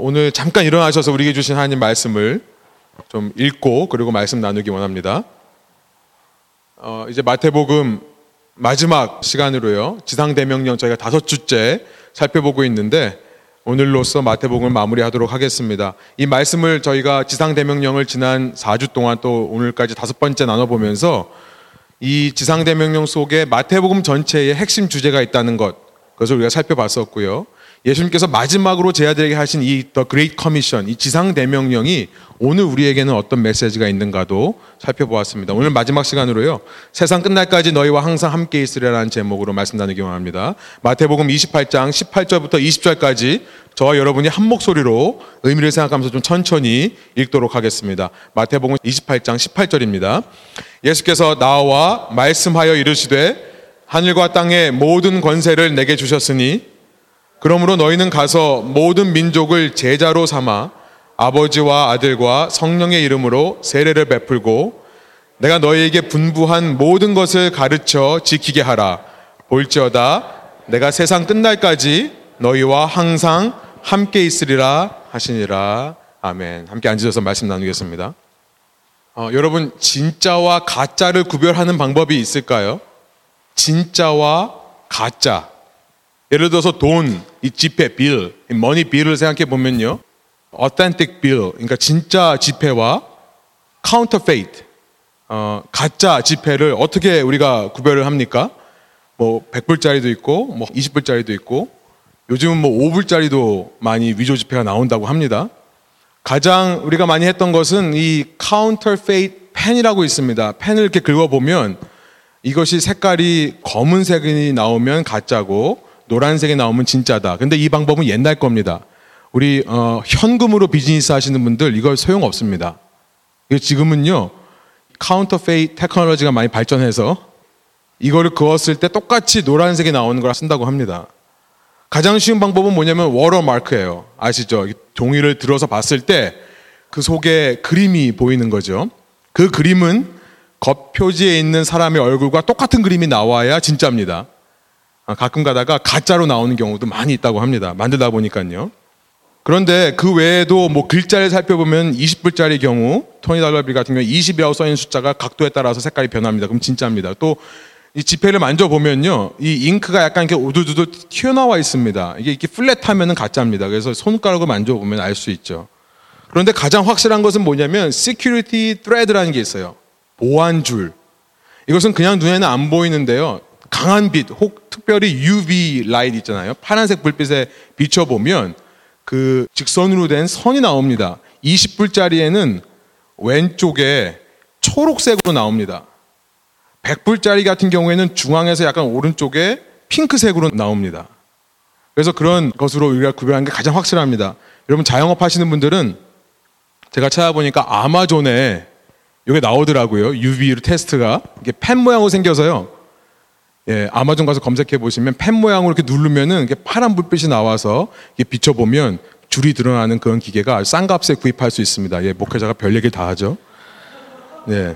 오늘 잠깐 일어나셔서 우리에게 주신 하나님 말씀을 좀 읽고 그리고 말씀 나누기 원합니다. 어, 이제 마태복음 마지막 시간으로요. 지상대명령 저희가 다섯 주째 살펴보고 있는데 오늘로써 마태복음을 마무리하도록 하겠습니다. 이 말씀을 저희가 지상대명령을 지난 4주 동안 또 오늘까지 다섯 번째 나눠보면서 이 지상대명령 속에 마태복음 전체의 핵심 주제가 있다는 것, 그것을 우리가 살펴봤었고요. 예수님께서 마지막으로 제자들에게 하신 이 The Great Commission, 이 지상 대명령이 오늘 우리에게는 어떤 메시지가 있는가도 살펴보았습니다. 오늘 마지막 시간으로요. 세상 끝날까지 너희와 항상 함께 있으리라는 제목으로 말씀 나누기 원합니다. 마태복음 28장 18절부터 20절까지 저와 여러분이 한 목소리로 의미를 생각하면서 좀 천천히 읽도록 하겠습니다. 마태복음 28장 18절입니다. 예수께서 나와 말씀하여 이르시되 하늘과 땅의 모든 권세를 내게 주셨으니 그러므로 너희는 가서 모든 민족을 제자로 삼아 아버지와 아들과 성령의 이름으로 세례를 베풀고 내가 너희에게 분부한 모든 것을 가르쳐 지키게 하라. 볼지어다 내가 세상 끝날까지 너희와 항상 함께 있으리라 하시니라. 아멘. 함께 앉으셔서 말씀 나누겠습니다. 어, 여러분 진짜와 가짜를 구별하는 방법이 있을까요? 진짜와 가짜. 예를 들어서 돈, 이 지폐, 빌, 이 머니 빌을 생각해 보면요. authentic bill, 그러니까 진짜 지폐와 counterfeit, 어, 가짜 지폐를 어떻게 우리가 구별을 합니까? 뭐 100불짜리도 있고 뭐 20불짜리도 있고 요즘은 뭐 5불짜리도 많이 위조 지폐가 나온다고 합니다. 가장 우리가 많이 했던 것은 이 counterfeit 펜이라고 있습니다. 펜을 이렇게 긁어 보면 이것이 색깔이 검은색이 나오면 가짜고 노란색이 나오면 진짜다. 근데 이 방법은 옛날 겁니다. 우리 어, 현금으로 비즈니스 하시는 분들 이거 소용 없습니다. 지금은요 counterfeit technology가 많이 발전해서 이거를 그었을 때 똑같이 노란색이 나오는 걸 쓴다고 합니다. 가장 쉬운 방법은 뭐냐면 워터마크예요. 아시죠? 종이를 들어서 봤을 때 그 속에 그림이 보이는 거죠. 그 그림은 겉표지에 있는 사람의 얼굴과 똑같은 그림이 나와야 진짜입니다. 아, 가끔 가다가 가짜로 나오는 경우도 많이 있다고 합니다. 만들다 보니까요. 그런데 그 외에도 뭐 글자를 살펴보면 20불짜리 경우 토니 달러 빌 같은 경우 20이라고 써있는 숫자가 각도에 따라서 색깔이 변합니다. 그럼 진짜입니다. 또 이 지폐를 만져보면요. 이 잉크가 약간 이렇게 우두두두 튀어나와 있습니다. 이게 이렇게 flat하면은 가짜입니다. 그래서 손가락을 만져보면 알 수 있죠. 그런데 가장 확실한 것은 뭐냐면 security thread라는 게 있어요. 보안줄. 이것은 그냥 눈에는 안 보이는데요. 강한 빛, 혹 특별히 UV light 있잖아요. 파란색 불빛에 비춰보면 그 직선으로 된 선이 나옵니다. 20불짜리에는 왼쪽에 초록색으로 나옵니다. 100불짜리 같은 경우에는 중앙에서 약간 오른쪽에 핑크색으로 나옵니다. 그래서 그런 것으로 우리가 구별하는 게 가장 확실합니다. 여러분 자영업 하시는 분들은 제가 찾아보니까 아마존에 이게 나오더라고요. UV 테스트가 이게 펜 모양으로 생겨서요. 예, 아마존 가서 검색해 보시면 펜 모양으로 이렇게 누르면은 이게 파란 불빛이 나와서 이게 비춰 보면 줄이 드러나는 그런 기계가 싼 값에 구입할 수 있습니다. 예, 목회자가 별 얘기를 다 하죠. 네.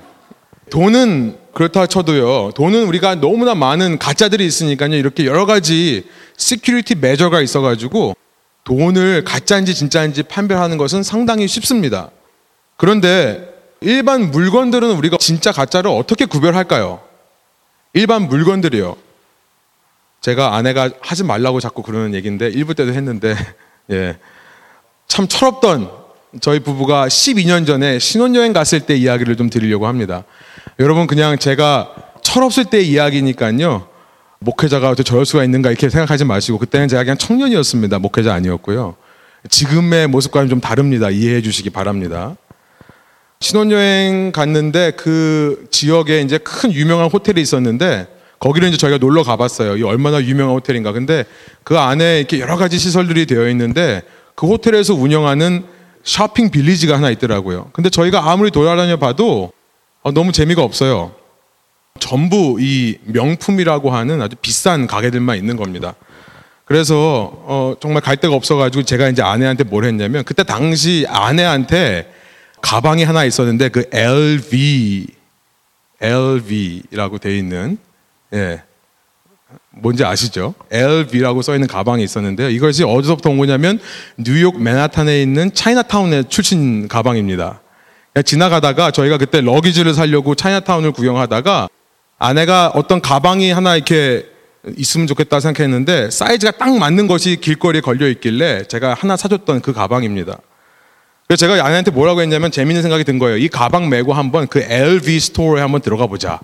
돈은 그렇다 쳐도요. 돈은 우리가 너무나 많은 가짜들이 있으니까요. 이렇게 여러 가지 security measure가 있어 가지고 돈을 가짜인지 진짜인지 판별하는 것은 상당히 쉽습니다. 그런데 일반 물건들은 우리가 진짜 가짜를 어떻게 구별할까요? 일반 물건들이요. 제가 아내가 하지 말라고 자꾸 그러는 얘기인데 일부 때도 했는데 예. 참 철없던 저희 부부가 12년 전에 신혼여행 갔을 때 이야기를 좀 드리려고 합니다. 여러분 그냥 제가 철없을 때 이야기니까요. 목회자가 어떻게 저럴 수가 있는가 이렇게 생각하지 마시고 그때는 제가 그냥 청년이었습니다. 목회자 아니었고요. 지금의 모습과는 좀 다릅니다. 이해해 주시기 바랍니다. 신혼여행 갔는데 그 지역에 이제 큰 유명한 호텔이 있었는데 거기를 이제 저희가 놀러 가봤어요. 이 얼마나 유명한 호텔인가. 근데 그 안에 이렇게 여러 가지 시설들이 되어 있는데 그 호텔에서 운영하는 쇼핑 빌리지가 하나 있더라고요. 근데 저희가 아무리 돌아다녀 봐도 어, 너무 재미가 없어요. 전부 이 명품이라고 하는 아주 비싼 가게들만 있는 겁니다. 그래서 어, 정말 갈 데가 없어가지고 제가 이제 아내한테 뭘 했냐면 그때 당시 아내한테 가방이 하나 있었는데 그 LV, LV라고 돼 있는 예 뭔지 아시죠? LV라고 써 있는 가방이 있었는데요. 이것이 어디서부터 온 거냐면 뉴욕 맨하탄에 있는 차이나타운의 출신 가방입니다. 지나가다가 저희가 그때 러기지를 사려고 차이나타운을 구경하다가 아내가 어떤 가방이 하나 이렇게 있으면 좋겠다 생각했는데 사이즈가 딱 맞는 것이 길거리에 걸려 있길래 제가 하나 사줬던 그 가방입니다. 그래서 제가 아내한테 뭐라고 했냐면 재밌는 생각이 든 거예요. 이 가방 메고 한번 그 LV store에 한번 들어가 보자.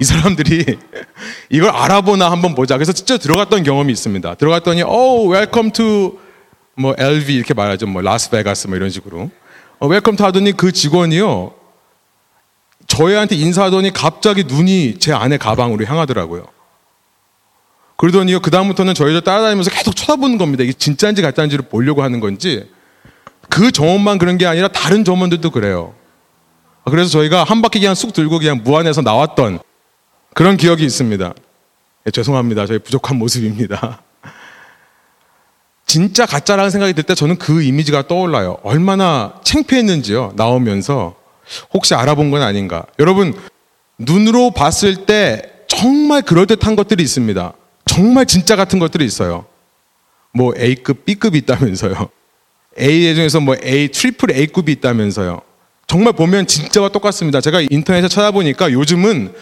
이 사람들이 이걸 알아보나 한번 보자. 그래서 진짜 들어갔던 경험이 있습니다. 들어갔더니 오 welcome to 뭐 LV 이렇게 말하죠. 뭐 라스베가스 뭐 이런 식으로. 어, welcome to 하더니 그 직원이요. 저희한테 인사하더니 갑자기 눈이 제 아내 가방으로 향하더라고요. 그러더니요. 그다음부터는 저희를 따라다니면서 계속 쳐다보는 겁니다. 이게 진짜인지 가짜인지를 보려고 하는 건지. 그 점원만 그런 게 아니라 다른 점원들도 그래요. 그래서 저희가 한 바퀴 그냥 쑥 들고 그냥 무안에서 나왔던 그런 기억이 있습니다. 네, 죄송합니다. 저희 부족한 모습입니다. 진짜 가짜라는 생각이 들 때 저는 그 이미지가 떠올라요. 얼마나 창피했는지요. 나오면서 혹시 알아본 건 아닌가. 여러분 눈으로 봤을 때 정말 그럴듯한 것들이 있습니다. 정말 진짜 같은 것들이 있어요. 뭐 A급, B급이 있다면서요. A 중에서 뭐 A, triple A급이 있다면서요. 정말 보면 진짜와 똑같습니다. 제가 인터넷에 찾아보니까 요즘은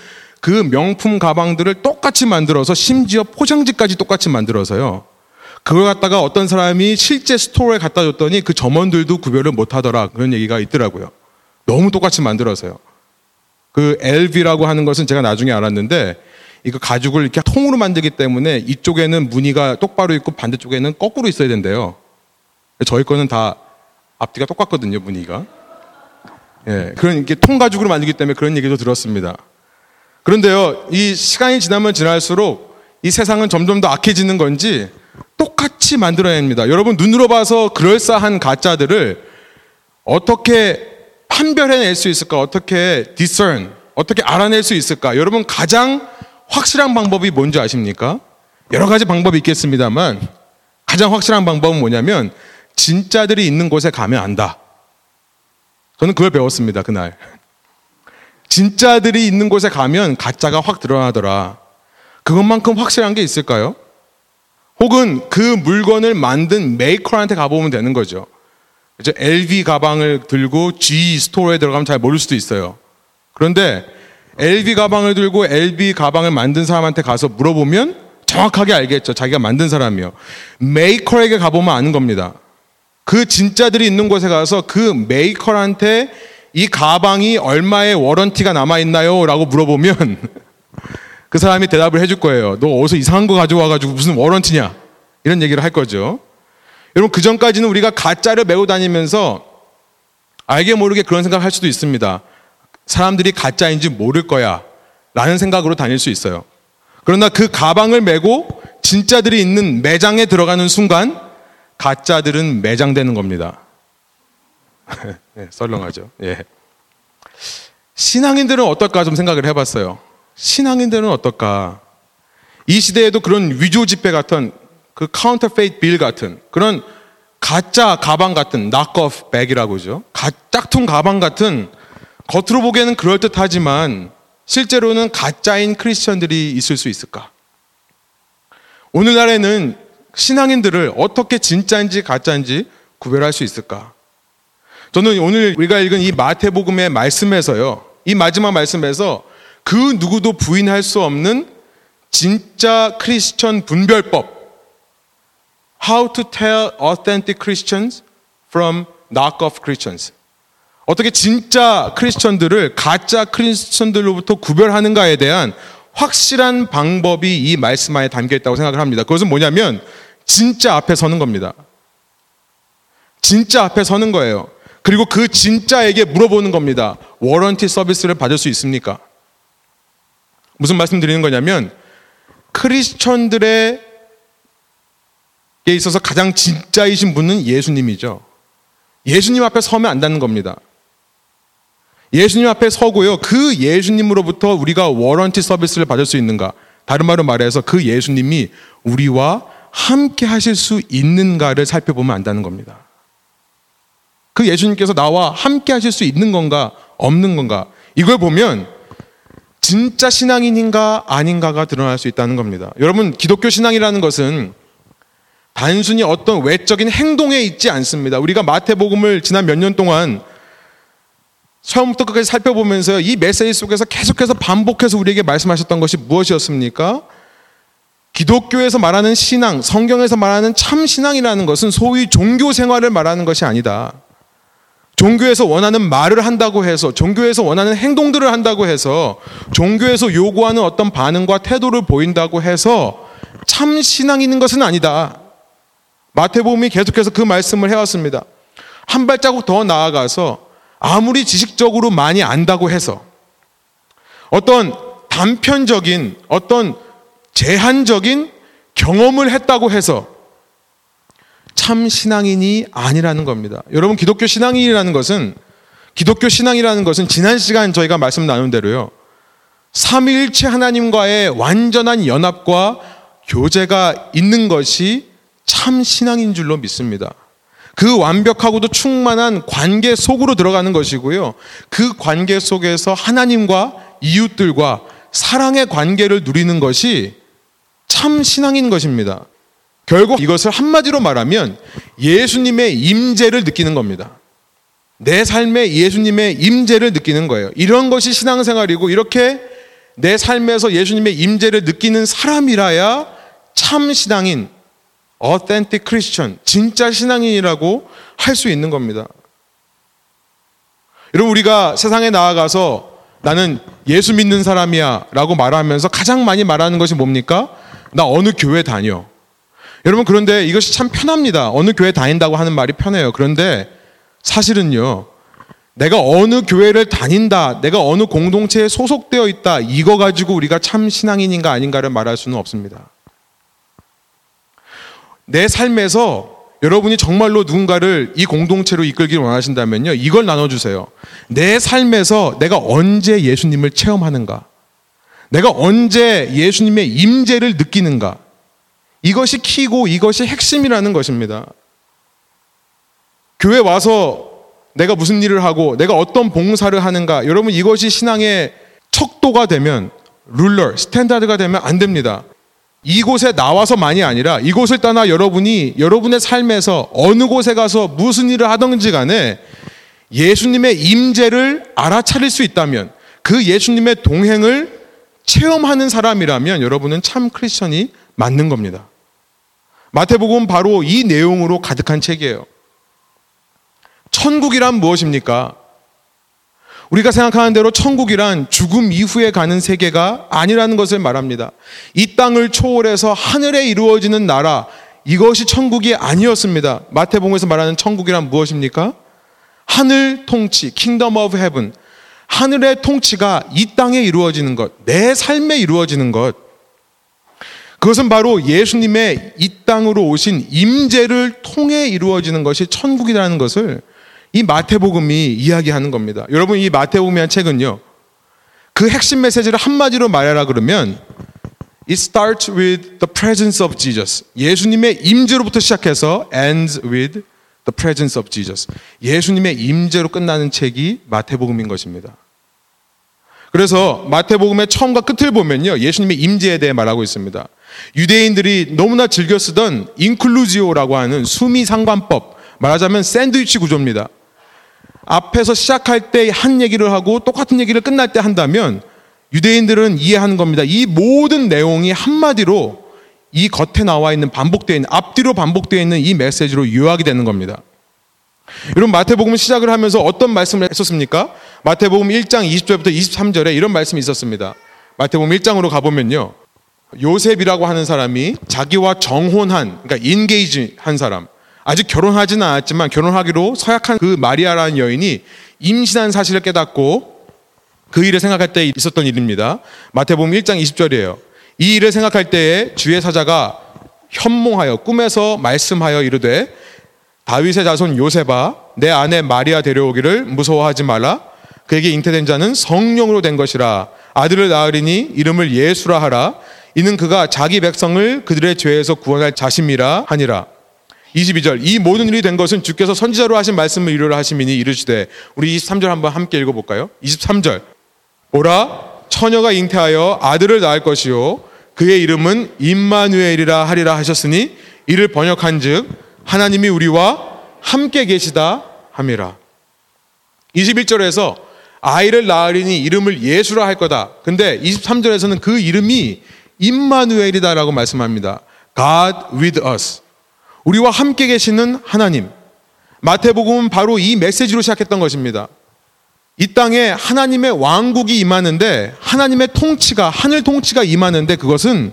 그 명품 가방들을 똑같이 만들어서 심지어 포장지까지 똑같이 만들어서요. 그걸 갖다가 어떤 사람이 실제 store에 갖다 줬더니 그 점원들도 구별을 못 하더라. 그런 얘기가 있더라고요. 너무 똑같이 만들어서요. 그 LV라고 하는 것은 제가 나중에 알았는데 이거 가죽을 이렇게 통으로 만들기 때문에 이쪽에는 무늬가 똑바로 있고 반대쪽에는 거꾸로 있어야 된대요. 저희 거는 다 앞뒤가 똑같거든요, 무늬가. 예, 그런 이렇게 통가죽으로 만들기 때문에 그런 얘기도 들었습니다. 그런데요, 이 시간이 지나면 지날수록 이 세상은 점점 더 악해지는 건지 똑같이 만들어야 합니다. 여러분 눈으로 봐서 그럴싸한 가짜들을 어떻게 판별해낼 수 있을까? 어떻게 discern, 어떻게 알아낼 수 있을까? 여러분 가장 확실한 방법이 뭔지 아십니까? 여러 가지 방법이 있겠습니다만 가장 확실한 방법은 뭐냐면 진짜들이 있는 곳에 가면 안다. 저는 그걸 배웠습니다, 그날. 진짜들이 있는 곳에 가면 가짜가 확 드러나더라. 그것만큼 확실한 게 있을까요? 혹은 그 물건을 만든 메이커한테 가보면 되는 거죠. 이제 LV 가방을 들고 G 스토어에 들어가면 잘 모를 수도 있어요. 그런데 LV 가방을 들고 LV 가방을 만든 사람한테 가서 물어보면 정확하게 알겠죠. 자기가 만든 사람이요. 메이커에게 가보면 아는 겁니다. 그 진짜들이 있는 곳에 가서 그 메이커한테 이 가방이 얼마의 워런티가 남아있나요? 라고 물어보면 그 사람이 대답을 해줄 거예요. 너 어디서 이상한 거 가져와가지고 무슨 워런티냐? 이런 얘기를 할 거죠. 여러분, 그 전까지는 우리가 가짜를 메고 다니면서 알게 모르게 그런 생각을 할 수도 있습니다. 사람들이 가짜인지 모를 거야. 라는 생각으로 다닐 수 있어요. 그러나 그 가방을 메고 진짜들이 있는 매장에 들어가는 순간 가짜들은 매장되는 겁니다. 네, 썰렁하죠. 예. 신앙인들은 어떨까 좀 생각을 해봤어요. 신앙인들은 어떨까? 이 시대에도 그런 위조 지폐 같은 그빌 같은 그런 가짜 가방 같은 낙커프 백이라고. 가, 짝퉁 가방 같은 겉으로 보기에는 그럴 듯하지만 실제로는 가짜인 크리스천들이 있을 수 있을까? 오늘날에는 신앙인들을 어떻게 진짜인지 가짜인지 구별할 수 있을까? 저는 오늘 우리가 읽은 이 마태복음의 말씀에서요. 이 마지막 말씀에서 그 누구도 부인할 수 없는 진짜 크리스천 분별법. How to tell authentic Christians from knock-off Christians. 어떻게 진짜 크리스천들을 가짜 크리스천들로부터 구별하는가에 대한 확실한 방법이 이 말씀 안에 담겨 있다고 생각을 합니다. 그것은 뭐냐면 진짜 앞에 서는 겁니다. 진짜 앞에 서는 거예요. 그리고 그 진짜에게 물어보는 겁니다. 워런티 서비스를 받을 수 있습니까? 무슨 말씀 드리는 거냐면 크리스천들에 있어서 가장 진짜이신 분은 예수님이죠. 예수님 앞에 서면 안다는 겁니다. 예수님 앞에 서고요. 그 예수님으로부터 우리가 워런티 서비스를 받을 수 있는가? 다른 말로 말해서 그 예수님이 우리와 함께 하실 수 있는가를 살펴보면 안다는 겁니다. 그 예수님께서 나와 함께 하실 수 있는 건가, 없는 건가. 이걸 보면 진짜 신앙인인가 아닌가가 드러날 수 있다는 겁니다. 여러분, 기독교 신앙이라는 것은 단순히 어떤 외적인 행동에 있지 않습니다. 우리가 마태복음을 지난 몇 년 동안 처음부터 끝까지 살펴보면서 이 메시지 속에서 계속해서 반복해서 우리에게 말씀하셨던 것이 무엇이었습니까? 기독교에서 말하는 신앙, 성경에서 말하는 참 신앙이라는 것은 소위 종교 생활을 말하는 것이 아니다. 종교에서 원하는 말을 한다고 해서, 종교에서 원하는 행동들을 한다고 해서, 종교에서 요구하는 어떤 반응과 태도를 보인다고 해서 참 신앙이 있는 것은 아니다. 마태복음이 계속해서 그 말씀을 해왔습니다. 한 발자국 더 나아가서 아무리 지식적으로 많이 안다고 해서 어떤 단편적인 어떤 제한적인 경험을 했다고 해서 참 신앙인이 아니라는 겁니다. 여러분 기독교 신앙인이라는 것은 기독교 신앙이라는 것은 지난 시간 저희가 말씀 나눈 대로요. 삼위일체 하나님과의 완전한 연합과 교제가 있는 것이 참 신앙인 줄로 믿습니다. 그 완벽하고도 충만한 관계 속으로 들어가는 것이고요. 그 관계 속에서 하나님과 이웃들과 사랑의 관계를 누리는 것이 참 신앙인 것입니다. 결국 이것을 한마디로 말하면 예수님의 임재를 느끼는 겁니다. 내 삶에 예수님의 임재를 느끼는 거예요. 이런 것이 신앙생활이고 이렇게 내 삶에서 예수님의 임재를 느끼는 사람이라야 참 신앙인, authentic Christian, 진짜 신앙인이라고 할 수 있는 겁니다. 여러분 우리가 세상에 나아가서 나는 예수 믿는 사람이야 라고 말하면서 가장 많이 말하는 것이 뭡니까? 나 어느 교회 다녀. 여러분 그런데 이것이 참 편합니다. 어느 교회 다닌다고 하는 말이 편해요. 그런데 사실은요. 내가 어느 교회를 다닌다, 내가 어느 공동체에 소속되어 있다, 이거 가지고 우리가 참 신앙인인가 아닌가를 말할 수는 없습니다. 내 삶에서 여러분이 정말로 누군가를 이 공동체로 이끌기를 원하신다면요. 이걸 나눠주세요. 내 삶에서 내가 언제 예수님을 체험하는가? 내가 언제 예수님의 임재를 느끼는가? 이것이 키고 이것이 핵심이라는 것입니다. 교회 와서 내가 무슨 일을 하고 내가 어떤 봉사를 하는가? 여러분 이것이 신앙의 척도가 되면 ruler, standard가 되면 안 됩니다. 이곳에 나와서만이 아니라 이곳을 떠나 여러분이 여러분의 삶에서 어느 곳에 가서 무슨 일을 하든지 간에 예수님의 임재를 알아차릴 수 있다면 그 예수님의 동행을 체험하는 사람이라면 여러분은 참 크리스천이 맞는 겁니다. 마태복음 바로 이 내용으로 가득한 책이에요. 천국이란 무엇입니까? 우리가 생각하는 대로 천국이란 죽음 이후에 가는 세계가 아니라는 것을 말합니다. 이 땅을 초월해서 하늘에 이루어지는 나라, 이것이 천국이 아니었습니다. 마태복음에서 말하는 천국이란 무엇입니까? 하늘 통치, kingdom of heaven. 하늘의 통치가 이 땅에 이루어지는 것, 내 삶에 이루어지는 것. 그것은 바로 예수님의 이 땅으로 오신 임재를 통해 이루어지는 것이 천국이라는 것을 이 마태복음이 이야기하는 겁니다. 여러분 이 마태복음이란 책은요. 그 핵심 메시지를 한마디로 말하라 그러면 It starts with the presence of Jesus. 예수님의 임재로부터 시작해서 ends with the presence of Jesus. 예수님의 임재로 끝나는 책이 마태복음인 것입니다. 그래서 마태복음의 처음과 끝을 보면요. 예수님의 임재에 대해 말하고 있습니다. 유대인들이 너무나 즐겨 쓰던 인클루지오라고 하는 수미 상관법, 말하자면 샌드위치 구조입니다. 앞에서 시작할 때 한 얘기를 하고 똑같은 얘기를 끝날 때 한다면 유대인들은 이해하는 겁니다. 이 모든 내용이 한마디로 이 겉에 나와 있는 반복되어 있는 앞뒤로 반복되어 있는 이 메시지로 요약이 되는 겁니다. 여러분 마태복음 시작을 하면서 어떤 말씀을 했었습니까? 마태복음 1장 20절부터 23절에 이런 말씀이 있었습니다. 마태복음 1장으로 가보면요. 요셉이라고 하는 사람이 자기와 정혼한 그러니까 인게이지 한 사람 아직 결혼하지는 않았지만 결혼하기로 서약한 그 마리아라는 여인이 임신한 사실을 깨닫고 그 일을 생각할 때 있었던 일입니다. 마태복음 1장 20절이에요. 이 일을 생각할 때에 주의 사자가 현몽하여 꿈에서 말씀하여 이르되 다윗의 자손 요셉아 내 아내 마리아 데려오기를 무서워하지 말라 그에게 잉태된 자는 성령으로 된 것이라 아들을 낳으리니 이름을 예수라 하라 이는 그가 자기 백성을 그들의 죄에서 구원할 자심이라 하니라 22절 이 모든 일이 된 것은 주께서 선지자로 하신 말씀을 이루려 하심이니 이르시되 우리 23절 한번 함께 읽어볼까요? 23절 보라 처녀가 잉태하여 아들을 낳을 것이요 그의 이름은 임마누엘이라 하리라 하셨으니 이를 번역한즉 하나님이 우리와 함께 계시다 함이라. 21절에서 아이를 낳으리니 이름을 예수라 할 거다. 근데 23절에서는 그 이름이 임마누엘이다라고 말씀합니다. God with us. 우리와 함께 계시는 하나님. 마태복음은 바로 이 메시지로 시작했던 것입니다. 이 땅에 하나님의 왕국이 임하는데 하나님의 통치가 하늘 통치가 임하는데 그것은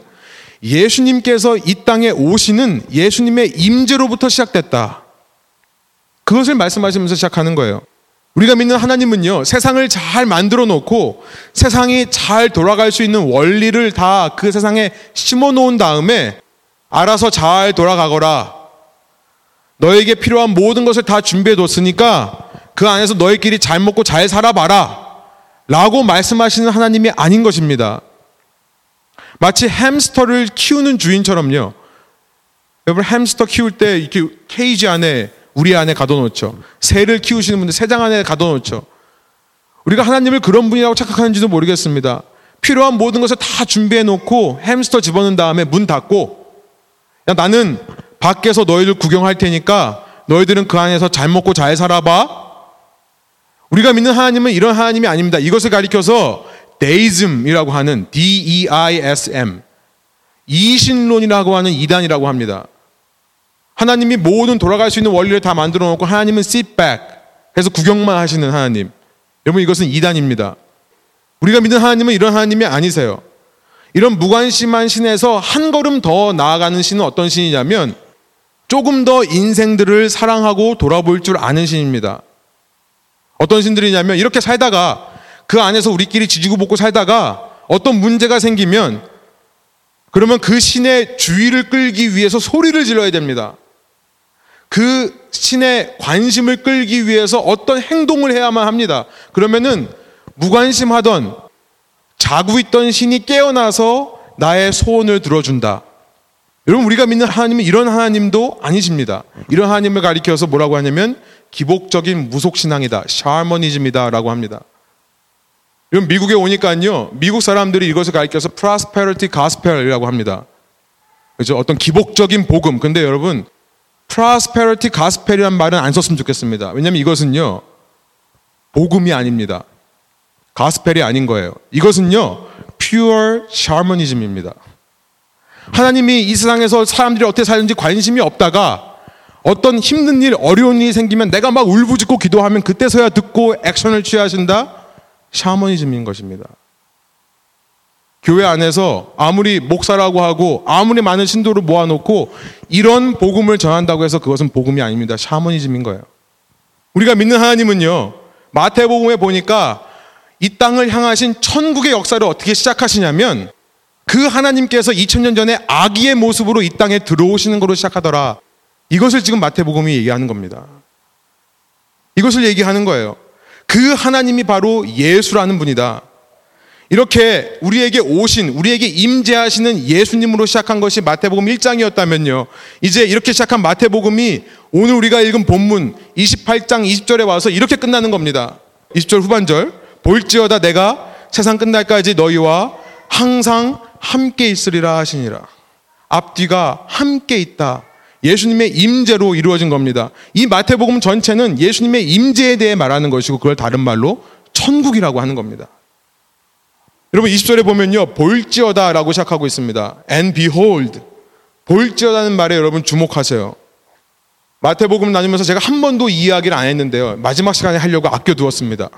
예수님께서 이 땅에 오시는 예수님의 임재로부터 시작됐다. 그것을 말씀하시면서 시작하는 거예요. 우리가 믿는 하나님은요, 세상을 잘 만들어 놓고 세상이 잘 돌아갈 수 있는 원리를 다 그 세상에 심어 놓은 다음에 알아서 잘 돌아가거라. 너에게 필요한 모든 것을 다 준비해 뒀으니까 그 안에서 너희끼리 잘 먹고 잘 살아봐라. 라고 말씀하시는 하나님이 아닌 것입니다. 마치 햄스터를 키우는 주인처럼요. 여러분 햄스터 키울 때 이렇게 케이지 안에 우리 안에 가둬놓죠. 새를 키우시는 분들 새장 안에 가둬놓죠. 우리가 하나님을 그런 분이라고 착각하는지도 모르겠습니다. 필요한 모든 것을 다 준비해 놓고 햄스터 집어넣은 다음에 문 닫고 야, 나는 밖에서 너희들 구경할 테니까 너희들은 그 안에서 잘 먹고 잘 살아봐. 우리가 믿는 하나님은 이런 하나님이 아닙니다. 이것을 가리켜서 데이즘이라고 하는 D-E-I-S-M 이신론이라고 하는 이단이라고 합니다. 하나님이 모든 돌아갈 수 있는 원리를 다 만들어 놓고 하나님은 sit back 해서 구경만 하시는 하나님. 여러분 이것은 이단입니다. 우리가 믿는 하나님은 이런 하나님이 아니세요. 이런 무관심한 신에서 한 걸음 더 나아가는 신은 어떤 신이냐면 조금 더 인생들을 사랑하고 돌아볼 줄 아는 신입니다. 어떤 신들이냐면 이렇게 살다가 그 안에서 우리끼리 지지고 볶고 살다가 어떤 문제가 생기면 그러면 그 신의 주의를 끌기 위해서 소리를 질러야 됩니다. 그 신의 관심을 끌기 위해서 어떤 행동을 해야만 합니다. 그러면은 무관심하던 자고 있던 신이 깨어나서 나의 소원을 들어준다. 여러분 우리가 믿는 하나님은 이런 하나님도 아니십니다. 이런 하나님을 가리켜서 뭐라고 하냐면 기복적인 무속 신앙이다. 샤머니즘이다라고 합니다. 여러분 미국에 오니까요. 미국 사람들이 이것을 가리켜서 prosperity gospel이라고 합니다. 그죠? 어떤 기복적인 복음. 근데 여러분 prosperity gospel이란 말은 안 썼으면 좋겠습니다. 왜냐하면 이것은요. 복음이 아닙니다. 가스펠이 아닌 거예요. 이것은요. pure 샤머니즘입니다. 하나님이 이 세상에서 사람들이 어떻게 사는지 관심이 없다가 어떤 힘든 일, 어려운 일이 생기면 내가 막 울부짖고 기도하면 그때서야 듣고 액션을 취하신다? 샤머니즘인 것입니다. 교회 안에서 아무리 목사라고 하고 아무리 많은 신도를 모아놓고 이런 복음을 전한다고 해서 그것은 복음이 아닙니다. 샤머니즘인 거예요. 우리가 믿는 하나님은요, 마태복음에 보니까 이 땅을 향하신 천국의 역사를 어떻게 시작하시냐면 그 하나님께서 2000년 전에 아기의 모습으로 이 땅에 들어오시는 것으로 시작하더라. 이것을 지금 마태복음이 얘기하는 겁니다. 이것을 얘기하는 거예요. 그 하나님이 바로 예수라는 분이다. 이렇게 우리에게 오신, 우리에게 임재하시는 예수님으로 시작한 것이 마태복음 1장이었다면요. 이제 이렇게 시작한 마태복음이 오늘 우리가 읽은 본문 28장 20절에 와서 이렇게 끝나는 겁니다. 20절 후반절. 볼지어다 내가 세상 끝날까지 너희와 항상 함께 있으리라 하시니라. 앞뒤가 함께 있다. 예수님의 임재로 이루어진 겁니다. 이 마태복음 전체는 예수님의 임재에 대해 말하는 것이고 그걸 다른 말로 천국이라고 하는 겁니다. 여러분 20절에 보면요. 볼지어다라고 시작하고 있습니다. and behold. 볼지어다는 말에 여러분 주목하세요. 마태복음 나누면서 제가 한 번도 이 이야기를 안 했는데요. 마지막 시간에 하려고 아껴 두었습니다.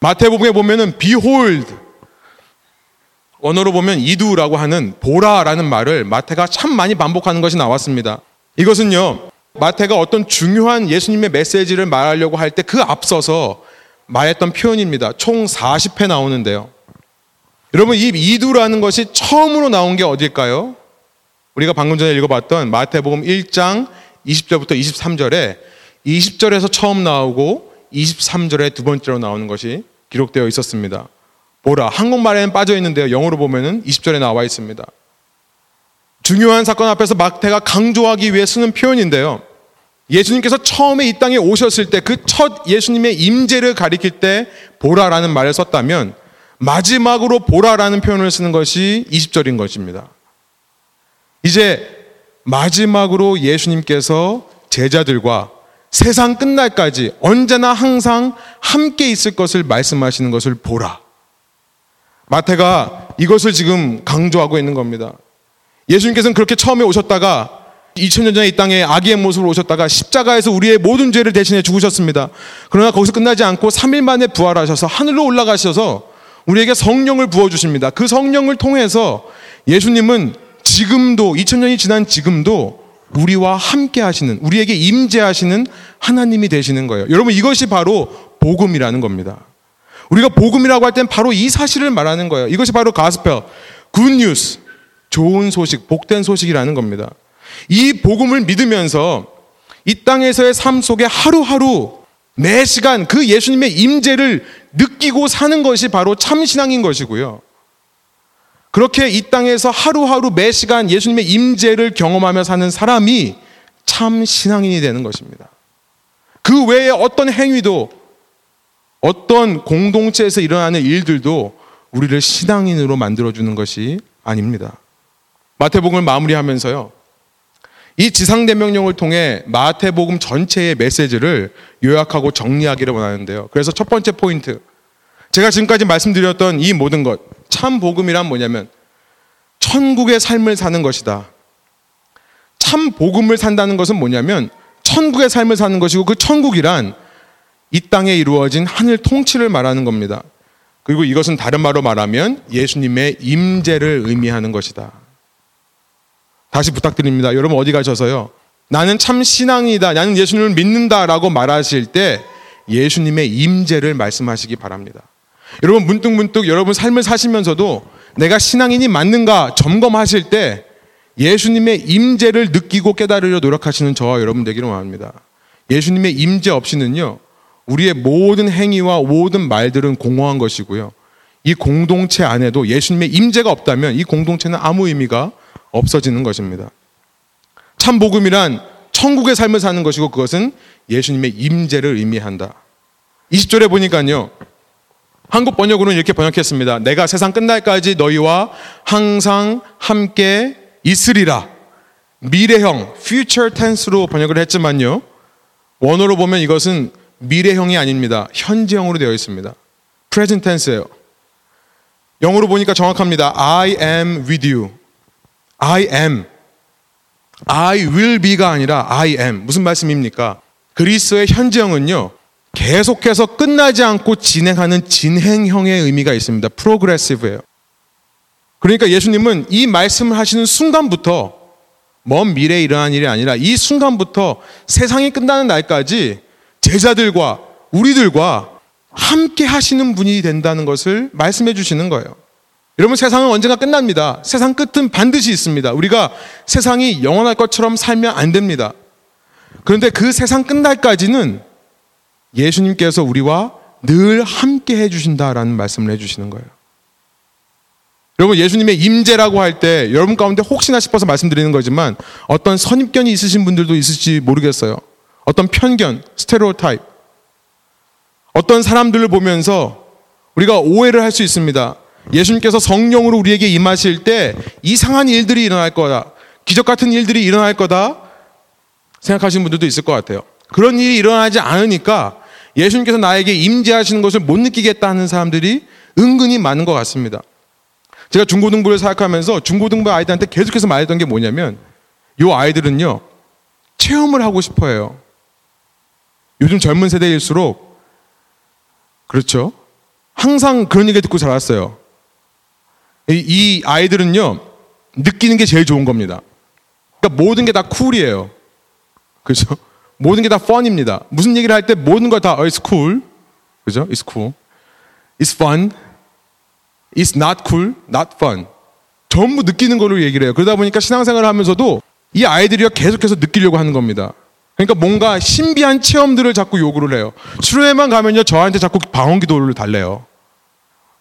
마태복음에 보면은 behold 언어로 보면 이두라고 하는 보라라는 말을 마태가 참 많이 반복하는 것이 나왔습니다. 이것은요, 마태가 어떤 중요한 예수님의 메시지를 말하려고 할 때 그 앞서서 말했던 표현입니다. 총 40회 나오는데요. 여러분, 이 이두라는 것이 처음으로 나온 게 어딜까요? 우리가 방금 전에 읽어봤던 마태복음 1장 20절부터 23절에 20절에서 처음 나오고 23절에 두 번째로 나오는 것이 기록되어 있었습니다. 보라. 한국말에는 빠져 있는데요. 영어로 보면은 20절에 나와 있습니다. 중요한 사건 앞에서 마태가 강조하기 위해 쓰는 표현인데요. 예수님께서 처음에 이 땅에 오셨을 때 그 첫 예수님의 임재를 가리킬 때 보라라는 말을 썼다면 마지막으로 보라라는 표현을 쓰는 것이 20절인 것입니다. 이제 마지막으로 예수님께서 제자들과 세상 끝날까지 언제나 항상 함께 있을 것을 말씀하시는 것을 보라. 마태가 이것을 지금 강조하고 있는 겁니다. 예수님께서는 그렇게 처음에 오셨다가 2000년 전에 이 땅에 아기의 모습으로 오셨다가 십자가에서 우리의 모든 죄를 대신해 죽으셨습니다. 그러나 거기서 끝나지 않고 3일 만에 부활하셔서 하늘로 올라가셔서 우리에게 성령을 부어주십니다. 그 성령을 통해서 예수님은 지금도, 2000년이 지난 지금도 우리와 함께 하시는, 우리에게 임재하시는 하나님이 되시는 거예요. 여러분, 이것이 바로 복음이라는 겁니다. 우리가 복음이라고 할 땐 바로 이 사실을 말하는 거예요. 이것이 바로 가스펠, 굿뉴스, 좋은 소식, 복된 소식이라는 겁니다. 이 복음을 믿으면서 이 땅에서의 삶 속에 하루하루 매 시간 그 예수님의 임재를 느끼고 사는 것이 바로 참 신앙인 것이고요. 그렇게 이 땅에서 하루하루 매 시간 예수님의 임재를 경험하며 사는 사람이 참 신앙인이 되는 것입니다. 그 외에 어떤 행위도 어떤 공동체에서 일어나는 일들도 우리를 신앙인으로 만들어주는 것이 아닙니다. 마태복음을 마무리하면서요. 이 지상대명령을 통해 마태복음 전체의 메시지를 요약하고 정리하기를 원하는데요. 그래서 첫 번째 포인트. 제가 지금까지 말씀드렸던 이 모든 것, 참 복음이란 뭐냐면, 천국의 삶을 사는 것이다. 참 복음을 산다는 것은 뭐냐면, 천국의 삶을 사는 것이고, 그 천국이란 이 땅에 이루어진 하늘 통치를 말하는 겁니다. 그리고 이것은 다른 말로 말하면 예수님의 임재를 의미하는 것이다. 다시 부탁드립니다. 여러분 어디 가셔서요? 나는 참 신앙이다. 나는 예수님을 믿는다라고 말하실 때 예수님의 임재를 말씀하시기 바랍니다. 여러분 문득 문득 여러분 삶을 사시면서도 내가 신앙인이 맞는가 점검하실 때 예수님의 임재를 느끼고 깨달으려 노력하시는 저와 여러분 되기를 원합니다. 예수님의 임재 없이는요. 우리의 모든 행위와 모든 말들은 공허한 것이고요. 이 공동체 안에도 예수님의 임재가 없다면 이 공동체는 아무 의미가 없어지는 것입니다. 참 복음이란 천국의 삶을 사는 것이고 그것은 예수님의 임재를 의미한다. 20절에 보니까요. 한국 번역으로는 이렇게 번역했습니다. 내가 세상 끝날까지 너희와 항상 함께 있으리라. 미래형, future tense로 번역을 했지만요. 원어로 보면 이것은 미래형이 아닙니다. 현재형으로 되어 있습니다. present tense예요. 영어로 보니까 정확합니다. I am with you. I am. I will be가 아니라 I am. 무슨 말씀입니까? 그리스의 현재형은요. 계속해서 끝나지 않고 진행하는 진행형의 의미가 있습니다. 프로그레시브예요. 그러니까 예수님은 이 말씀을 하시는 순간부터 먼 미래에 일어난 일이 아니라 이 순간부터 세상이 끝나는 날까지 제자들과 우리들과 함께 하시는 분이 된다는 것을 말씀해 주시는 거예요. 여러분 세상은 언젠가 끝납니다. 세상 끝은 반드시 있습니다. 우리가 세상이 영원할 것처럼 살면 안 됩니다. 그런데 그 세상 끝날까지는 예수님께서 우리와 늘 함께 해주신다라는 말씀을 해주시는 거예요. 여러분 예수님의 임재라고 할 때 여러분 가운데 혹시나 싶어서 말씀드리는 거지만 어떤 선입견이 있으신 분들도 있을지 모르겠어요. 어떤 편견, 스테레오타입. 어떤 사람들을 보면서 우리가 오해를 할 수 있습니다. 예수님께서 성령으로 우리에게 임하실 때 이상한 일들이 일어날 거다. 기적 같은 일들이 일어날 거다. 생각하시는 분들도 있을 것 같아요. 그런 일이 일어나지 않으니까 예수님께서 나에게 임재하시는 것을 못 느끼겠다 하는 사람들이 은근히 많은 것 같습니다. 제가 중고등부를 사역하면서 중고등부 아이들한테 계속해서 말했던 게 뭐냐면 이 아이들은요 체험을 하고 싶어 해요. 요즘 젊은 세대일수록 그렇죠. 항상 그런 얘기 듣고 자랐어요. 이 아이들은요, 느끼는 게 제일 좋은 겁니다. 그러니까 모든 게 다 쿨이에요. 그죠? 모든 게 다 펀입니다. 무슨 얘기를 할 때 모든 걸다 oh, it's cool. 그죠? It's cool. It's fun. It's not cool. Not fun. 전부 느끼는 걸로 얘기를 해요. 그러다 보니까 신앙생활을 하면서도 이 아이들이 계속해서 느끼려고 하는 겁니다. 그러니까 뭔가 신비한 체험들을 자꾸 요구를 해요. 수료회만 가면요, 저한테 자꾸 방언 기도를 달래요.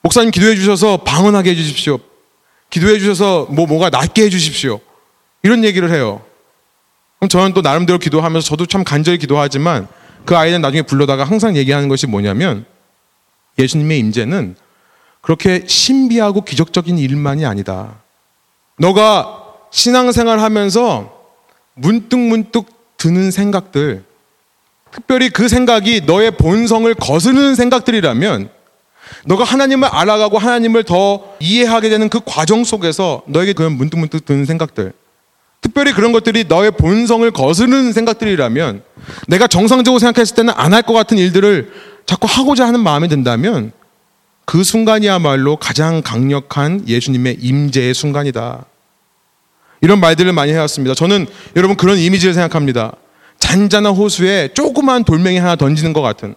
목사님 기도해 주셔서 방언하게 해 주십시오. 기도해 주셔서 뭐 뭐가 낫게 해 주십시오. 이런 얘기를 해요. 그럼 저는 또 나름대로 기도하면서 저도 참 간절히 기도하지만 그 아이는 나중에 불러다가 항상 얘기하는 것이 뭐냐면 예수님의 임재는 그렇게 신비하고 기적적인 일만이 아니다. 너가 신앙생활 하면서 문득문득 드는 생각들, 특별히 그 생각이 너의 본성을 거스르는 생각들이라면 너가 하나님을 알아가고 하나님을 더 이해하게 되는 그 과정 속에서 너에게 그런 문득문득 드는 생각들, 특별히 그런 것들이 너의 본성을 거스르는 생각들이라면 내가 정상적으로 생각했을 때는 안 할 것 같은 일들을 자꾸 하고자 하는 마음이 든다면 그 순간이야말로 가장 강력한 예수님의 임재의 순간이다. 이런 말들을 많이 해왔습니다. 저는 여러분 그런 이미지를 생각합니다. 잔잔한 호수에 조그만 돌멩이 하나 던지는 것 같은.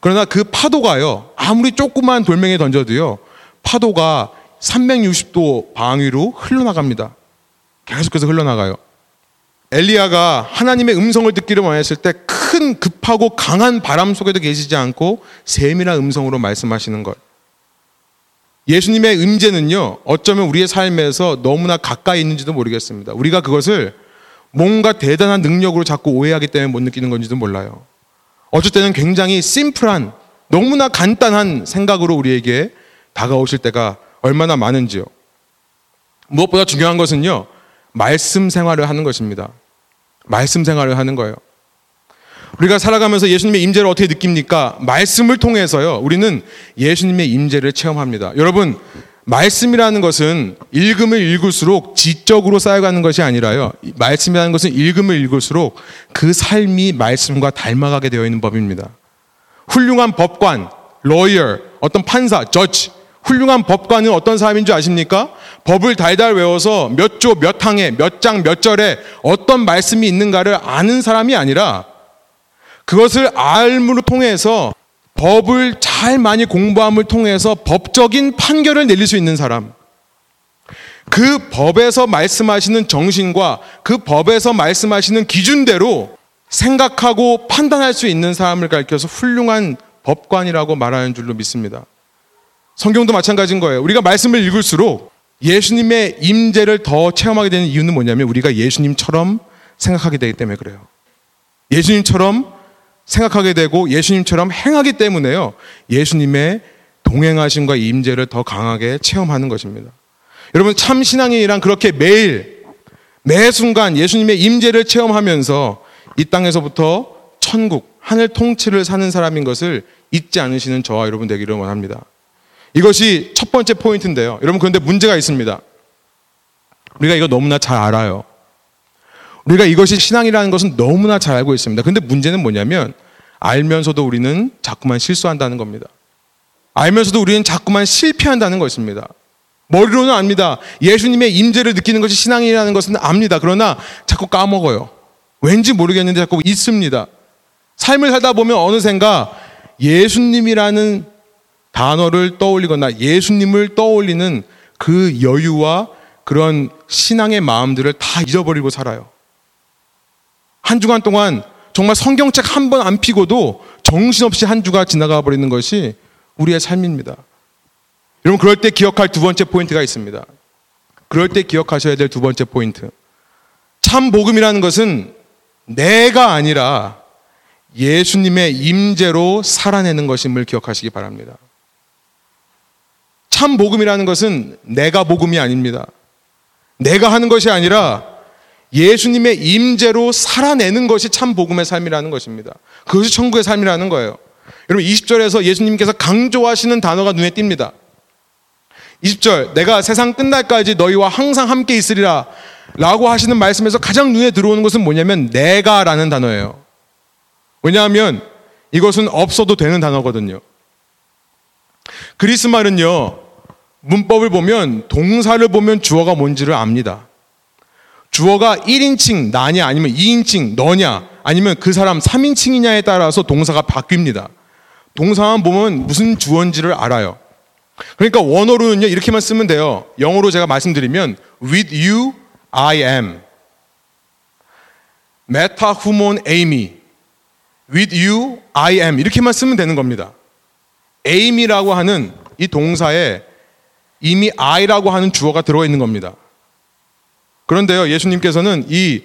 그러나 그 파도가요, 아무리 조그만 돌멩이 던져도요, 파도가 360도 방위로 흘러나갑니다. 계속해서 흘러나가요. 엘리야가 하나님의 음성을 듣기를 원했을 때 큰 급하고 강한 바람 속에도 계시지 않고 세밀한 음성으로 말씀하시는 것. 예수님의 음재는요, 어쩌면 우리의 삶에서 너무나 가까이 있는지도 모르겠습니다. 우리가 그것을 뭔가 대단한 능력으로 자꾸 오해하기 때문에 못 느끼는 건지도 몰라요. 어쩔 때는 굉장히 심플한, 너무나 간단한 생각으로 우리에게 다가오실 때가 얼마나 많은지요. 무엇보다 중요한 것은요, 말씀 생활을 하는 것입니다. 말씀 생활을 하는 거예요. 우리가 살아가면서 예수님의 임재를 어떻게 느낍니까? 말씀을 통해서요. 우리는 예수님의 임재를 체험합니다. 여러분, 말씀이라는 것은 읽으면 읽을수록 지적으로 쌓여가는 것이 아니라요. 말씀이라는 것은 읽으면 읽을수록 그 삶이 말씀과 닮아가게 되어 있는 법입니다. 훌륭한 법관, lawyer, 어떤 판사, judge, 훌륭한 법관은 어떤 사람인 줄 아십니까? 법을 달달 외워서 몇 조, 몇 항에, 몇 장, 몇 절에 어떤 말씀이 있는가를 아는 사람이 아니라 그것을 알므로 통해서 법을 잘 많이 공부함을 통해서 법적인 판결을 내릴 수 있는 사람. 그 법에서 말씀하시는 정신과 그 법에서 말씀하시는 기준대로 생각하고 판단할 수 있는 사람을 가리켜서 훌륭한 법관이라고 말하는 줄로 믿습니다. 성경도 마찬가지인 거예요. 우리가 말씀을 읽을수록 예수님의 임재를 더 체험하게 되는 이유는 뭐냐면 우리가 예수님처럼 생각하게 되기 때문에 그래요. 예수님처럼 생각하게 되고 예수님처럼 행하기 때문에요. 예수님의 동행하심과 임재를 더 강하게 체험하는 것입니다. 여러분 참 신앙인이란 그렇게 매일 매 순간 예수님의 임재를 체험하면서 이 땅에서부터 천국 하늘 통치를 사는 사람인 것을 잊지 않으시는 저와 여러분 되기를 원합니다. 이것이 첫 번째 포인트인데요. 여러분 그런데 문제가 있습니다. 우리가 이거 너무나 잘 알아요. 우리가 이것이 신앙이라는 것은 너무나 잘 알고 있습니다. 근데 문제는 뭐냐면 알면서도 우리는 자꾸만 실수한다는 겁니다. 알면서도 우리는 자꾸만 실패한다는 것입니다. 머리로는 압니다. 예수님의 임재를 느끼는 것이 신앙이라는 것은 압니다. 그러나 자꾸 까먹어요. 왠지 모르겠는데 자꾸 있습니다. 삶을 살다 보면 어느샌가 예수님이라는 단어를 떠올리거나 예수님을 떠올리는 그 여유와 그런 신앙의 마음들을 다 잊어버리고 살아요. 한 주간 동안 정말 성경책 한 번 안 피고도 정신없이 한 주가 지나가 버리는 것이 우리의 삶입니다. 여러분, 그럴 때 기억할 두 번째 포인트가 있습니다. 그럴 때 기억하셔야 될 두 번째 포인트. 참 복음이라는 것은 내가 아니라 예수님의 임재로 살아내는 것임을 기억하시기 바랍니다. 참 복음이라는 것은 내가 복음이 아닙니다. 내가 하는 것이 아니라 예수님의 임재로 살아내는 것이 참 복음의 삶이라는 것입니다. 그것이 천국의 삶이라는 거예요. 여러분 20절에서 예수님께서 강조하시는 단어가 눈에 띕니다. 20절 내가 세상 끝날까지 너희와 항상 함께 있으리라 라고 하시는 말씀에서 가장 눈에 들어오는 것은 뭐냐면 내가라는 단어예요. 왜냐하면 이것은 없어도 되는 단어거든요. 그리스 말은요. 문법을 보면 동사를 보면 주어가 뭔지를 압니다. 주어가 1인칭 나냐 아니면 2인칭 너냐 아니면 그 사람 3인칭이냐에 따라서 동사가 바뀝니다. 동사만 보면 무슨 주어인지를 알아요. 그러니까 원어로는요 이렇게만 쓰면 돼요. 영어로 제가 말씀드리면 with you I am. 메타 후몬 에이미 with you I am 이렇게만 쓰면 되는 겁니다. aim이라고 하는 이 동사에 이미 I라고 하는 주어가 들어 있는 겁니다. 그런데요, 예수님께서는 이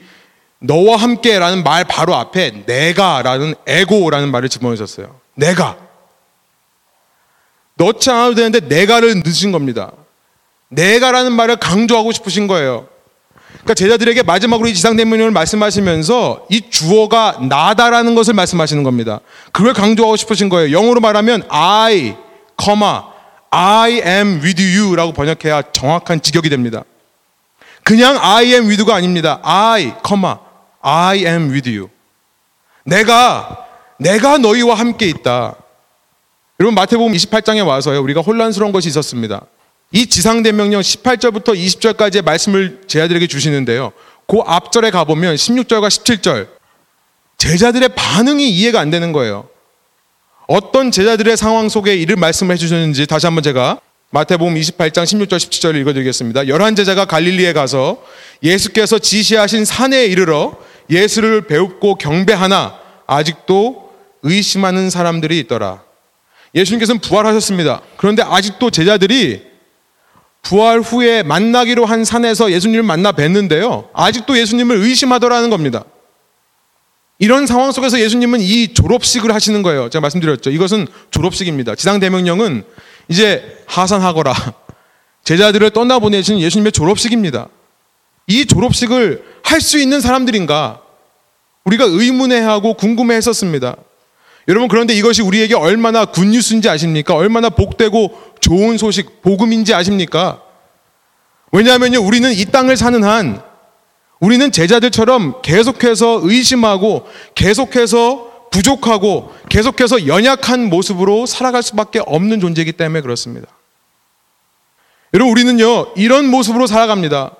너와 함께라는 말 바로 앞에 내가라는 에고라는 말을 집어넣으셨어요. 내가. 넣지 않아도 되는데 내가를 넣으신 겁니다. 내가라는 말을 강조하고 싶으신 거예요. 그러니까 제자들에게 마지막으로 이 지상대명령을 말씀하시면서 이 주어가 나다라는 것을 말씀하시는 겁니다. 그걸 강조하고 싶으신 거예요. 영어로 말하면 I, I am with you라고 번역해야 정확한 직역이 됩니다. 그냥 I am with가 아닙니다. I, I am with you. 내가 내가 너희와 함께 있다. 여러분 마태복음 28장에 와서요. 우리가 혼란스러운 것이 있었습니다. 이 지상대명령 18절부터 20절까지의 말씀을 제자들에게 주시는데요. 그 앞절에 가보면 16절과 17절 제자들의 반응이 이해가 안 되는 거예요. 어떤 제자들의 상황 속에 이를 말씀을 해주셨는지 다시 한번 제가 마태복음 28장 16절 17절을 읽어드리겠습니다. 열한 제자가 갈릴리에 가서 예수께서 지시하신 산에 이르러 예수를 배웁고 경배하나 아직도 의심하는 사람들이 있더라. 예수님께서는 부활하셨습니다. 그런데 아직도 제자들이 부활 후에 만나기로 한 산에서 예수님을 만나 뵀는데요. 아직도 예수님을 의심하더라는 겁니다. 이런 상황 속에서 예수님은 이 졸업식을 하시는 거예요. 제가 말씀드렸죠. 이것은 졸업식입니다. 지상대명령은 이제 하산하거라. 제자들을 떠나보내신 예수님의 졸업식입니다. 이 졸업식을 할 수 있는 사람들인가? 우리가 의문해하고 궁금해 했었습니다. 여러분 그런데 이것이 우리에게 얼마나 굿뉴스인지 아십니까? 얼마나 복되고 좋은 소식, 복음인지 아십니까? 왜냐하면요, 우리는 이 땅을 사는 한 우리는 제자들처럼 계속해서 의심하고 계속해서 부족하고 계속해서 연약한 모습으로 살아갈 수밖에 없는 존재이기 때문에 그렇습니다. 여러분, 우리는요, 이런 모습으로 살아갑니다.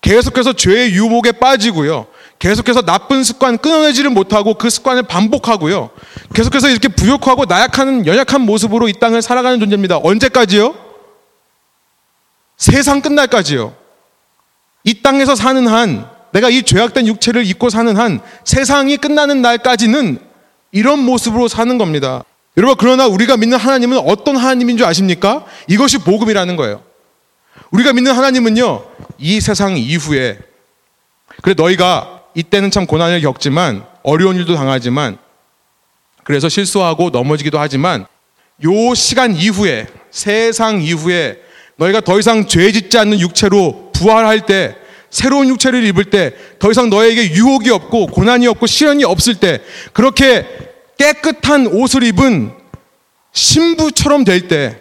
계속해서 죄의 유혹에 빠지고요. 계속해서 나쁜 습관 끊어내지를 못하고 그 습관을 반복하고요. 계속해서 이렇게 부족하고 나약한 연약한 모습으로 이 땅을 살아가는 존재입니다. 언제까지요? 세상 끝날까지요. 이 땅에서 사는 한 내가 이 죄악된 육체를 입고 사는 한 세상이 끝나는 날까지는 이런 모습으로 사는 겁니다. 여러분 그러나 우리가 믿는 하나님은 어떤 하나님인 줄 아십니까? 이것이 복음이라는 거예요. 우리가 믿는 하나님은요. 이 세상 이후에 그래 너희가 이때는 참 고난을 겪지만 어려운 일도 당하지만 그래서 실수하고 넘어지기도 하지만 요 시간 이후에 세상 이후에 너희가 더 이상 죄 짓지 않는 육체로 부활할 때 새로운 육체를 입을 때 더 이상 너에게 유혹이 없고 고난이 없고 시련이 없을 때 그렇게 깨끗한 옷을 입은 신부처럼 될 때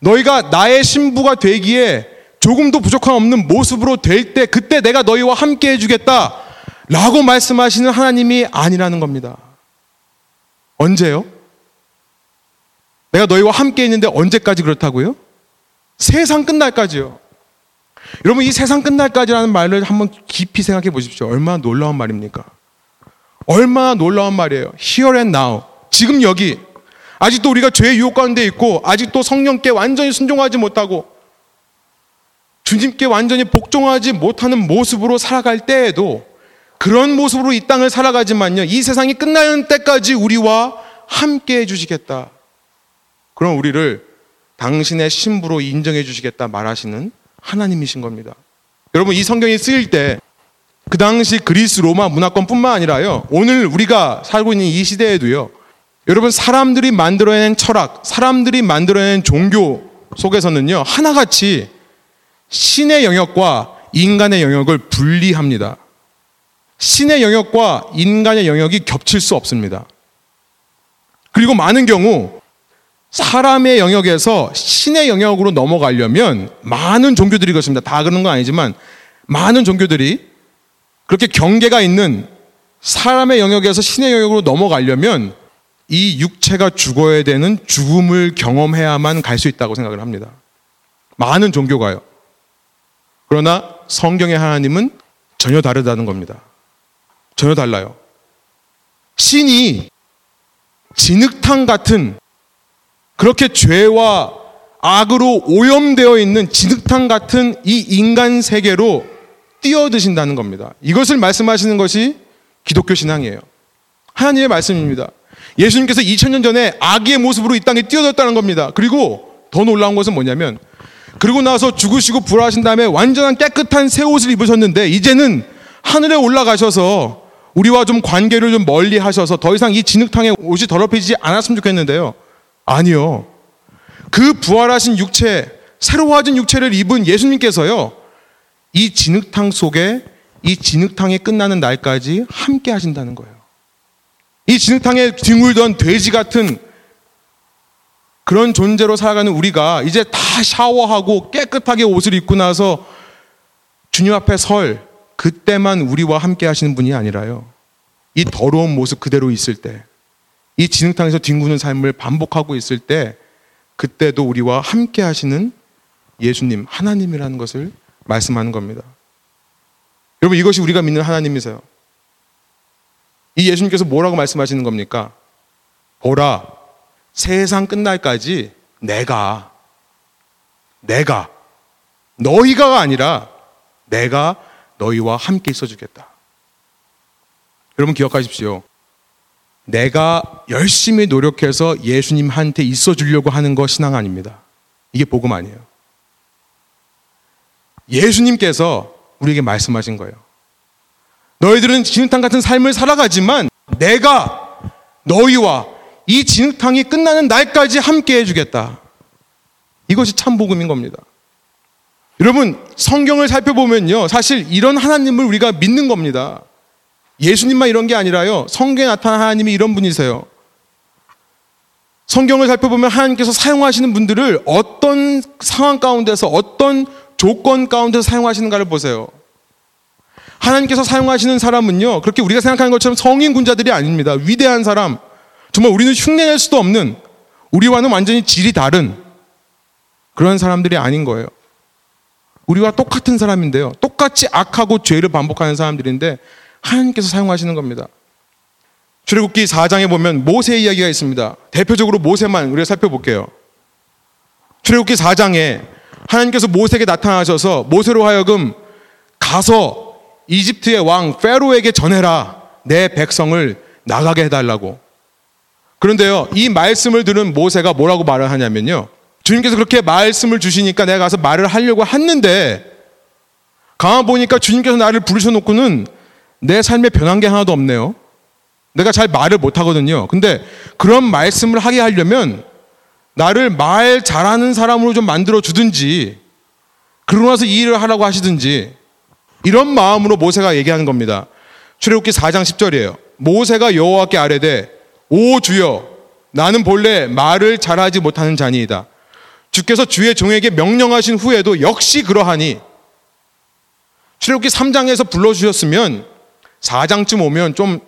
너희가 나의 신부가 되기에 조금도 부족함 없는 모습으로 될 때 그때 내가 너희와 함께 해주겠다 라고 말씀하시는 하나님이 아니라는 겁니다. 언제요? 내가 너희와 함께 있는데 언제까지 그렇다고요? 세상 끝날까지요. 여러분 이 세상 끝날까지라는 말을 한번 깊이 생각해 보십시오. 얼마나 놀라운 말입니까? 얼마나 놀라운 말이에요. Here and now. 지금 여기. 아직도 우리가 죄의 유혹 가운데 있고 아직도 성령께 완전히 순종하지 못하고 주님께 완전히 복종하지 못하는 모습으로 살아갈 때에도 그런 모습으로 이 땅을 살아가지만요. 이 세상이 끝나는 때까지 우리와 함께 해 주시겠다. 그럼 우리를 당신의 신부로 인정해 주시겠다 말하시는 하나님이신 겁니다. 여러분, 이 성경이 쓰일 때 그 당시 그리스 로마 문화권뿐만 아니라요. 오늘 우리가 살고 있는 이 시대에도요. 여러분, 사람들이 만들어낸 철학, 사람들이 만들어낸 종교 속에서는요. 하나같이 신의 영역과 인간의 영역을 분리합니다. 신의 영역과 인간의 영역이 겹칠 수 없습니다. 그리고 많은 경우 사람의 영역에서 신의 영역으로 넘어가려면 많은 종교들이 그렇습니다. 다 그런 건 아니지만 많은 종교들이 그렇게 경계가 있는 사람의 영역에서 신의 영역으로 넘어가려면 이 육체가 죽어야 되는 죽음을 경험해야만 갈 수 있다고 생각을 합니다. 많은 종교가요. 그러나 성경의 하나님은 전혀 다르다는 겁니다. 전혀 달라요. 신이 진흙탕 같은 그렇게 죄와 악으로 오염되어 있는 진흙탕 같은 이 인간 세계로 뛰어드신다는 겁니다. 이것을 말씀하시는 것이 기독교 신앙이에요. 하나님의 말씀입니다. 예수님께서 2000년 전에 아기의 모습으로 이 땅에 뛰어들었다는 겁니다. 그리고 더 놀라운 것은 뭐냐면 그리고 나서 죽으시고 부활하신 다음에 완전한 깨끗한 새 옷을 입으셨는데 이제는 하늘에 올라가셔서 우리와 좀 관계를 좀 멀리 하셔서 더 이상 이 진흙탕에 옷이 더럽히지 않았으면 좋겠는데요. 아니요. 그 부활하신 육체, 새로워진 육체를 입은 예수님께서요, 이 진흙탕 속에 이 진흙탕이 끝나는 날까지 함께 하신다는 거예요. 이 진흙탕에 뒹굴던 돼지 같은 그런 존재로 살아가는 우리가 이제 다 샤워하고 깨끗하게 옷을 입고 나서 주님 앞에 설 그때만 우리와 함께 하시는 분이 아니라요. 이 더러운 모습 그대로 있을 때, 이 진흙탕에서 뒹구는 삶을 반복하고 있을 때, 그때도 우리와 함께 하시는 예수님, 하나님이라는 것을 말씀하는 겁니다. 여러분, 이것이 우리가 믿는 하나님이세요. 이 예수님께서 뭐라고 말씀하시는 겁니까? 보라, 세상 끝날까지 내가, 내가, 너희가가 아니라 내가 너희와 함께 있어주겠다. 여러분 기억하십시오. 내가 열심히 노력해서 예수님한테 있어 주려고 하는 거 신앙 아닙니다. 이게 복음 아니에요. 예수님께서 우리에게 말씀하신 거예요. 너희들은 진흙탕 같은 삶을 살아가지만 내가 너희와 이 진흙탕이 끝나는 날까지 함께 해주겠다. 이것이 참 복음인 겁니다. 여러분, 성경을 살펴보면요. 사실 이런 하나님을 우리가 믿는 겁니다. 예수님만 이런 게 아니라요. 성경에 나타난 하나님이 이런 분이세요. 성경을 살펴보면 하나님께서 사용하시는 분들을 어떤 상황 가운데서 어떤 조건 가운데서 사용하시는가를 보세요. 하나님께서 사용하시는 사람은요, 그렇게 우리가 생각하는 것처럼 성인 군자들이 아닙니다. 위대한 사람, 정말 우리는 흉내낼 수도 없는, 우리와는 완전히 질이 다른 그런 사람들이 아닌 거예요. 우리와 똑같은 사람인데요. 똑같이 악하고 죄를 반복하는 사람들인데 하나님께서 사용하시는 겁니다. 출애굽기 4장에 보면 모세 이야기가 있습니다. 대표적으로 모세만 우리가 살펴볼게요. 출애굽기 4장에 하나님께서 모세에게 나타나셔서 모세로 하여금 가서 이집트의 왕 페로에게 전해라. 내 백성을 나가게 해달라고. 그런데요, 이 말씀을 들은 모세가 뭐라고 말을 하냐면요. 주님께서 그렇게 말씀을 주시니까 내가 가서 말을 하려고 했는데 가만 보니까 주님께서 나를 부르셔놓고는 내 삶에 변한 게 하나도 없네요. 내가 잘 말을 못 하거든요. 근데 그런 말씀을 하게 하려면 나를 말 잘하는 사람으로 좀 만들어 주든지 그러고 나서 이 일을 하라고 하시든지 이런 마음으로 모세가 얘기하는 겁니다. 출애굽기 4장 10절이에요. 모세가 여호와께 아뢰되 오 주여 나는 본래 말을 잘하지 못하는 자니이다. 주께서 주의 종에게 명령하신 후에도 역시 그러하니 출애굽기 3장에서 불러 주셨으면 4장쯤 오면 좀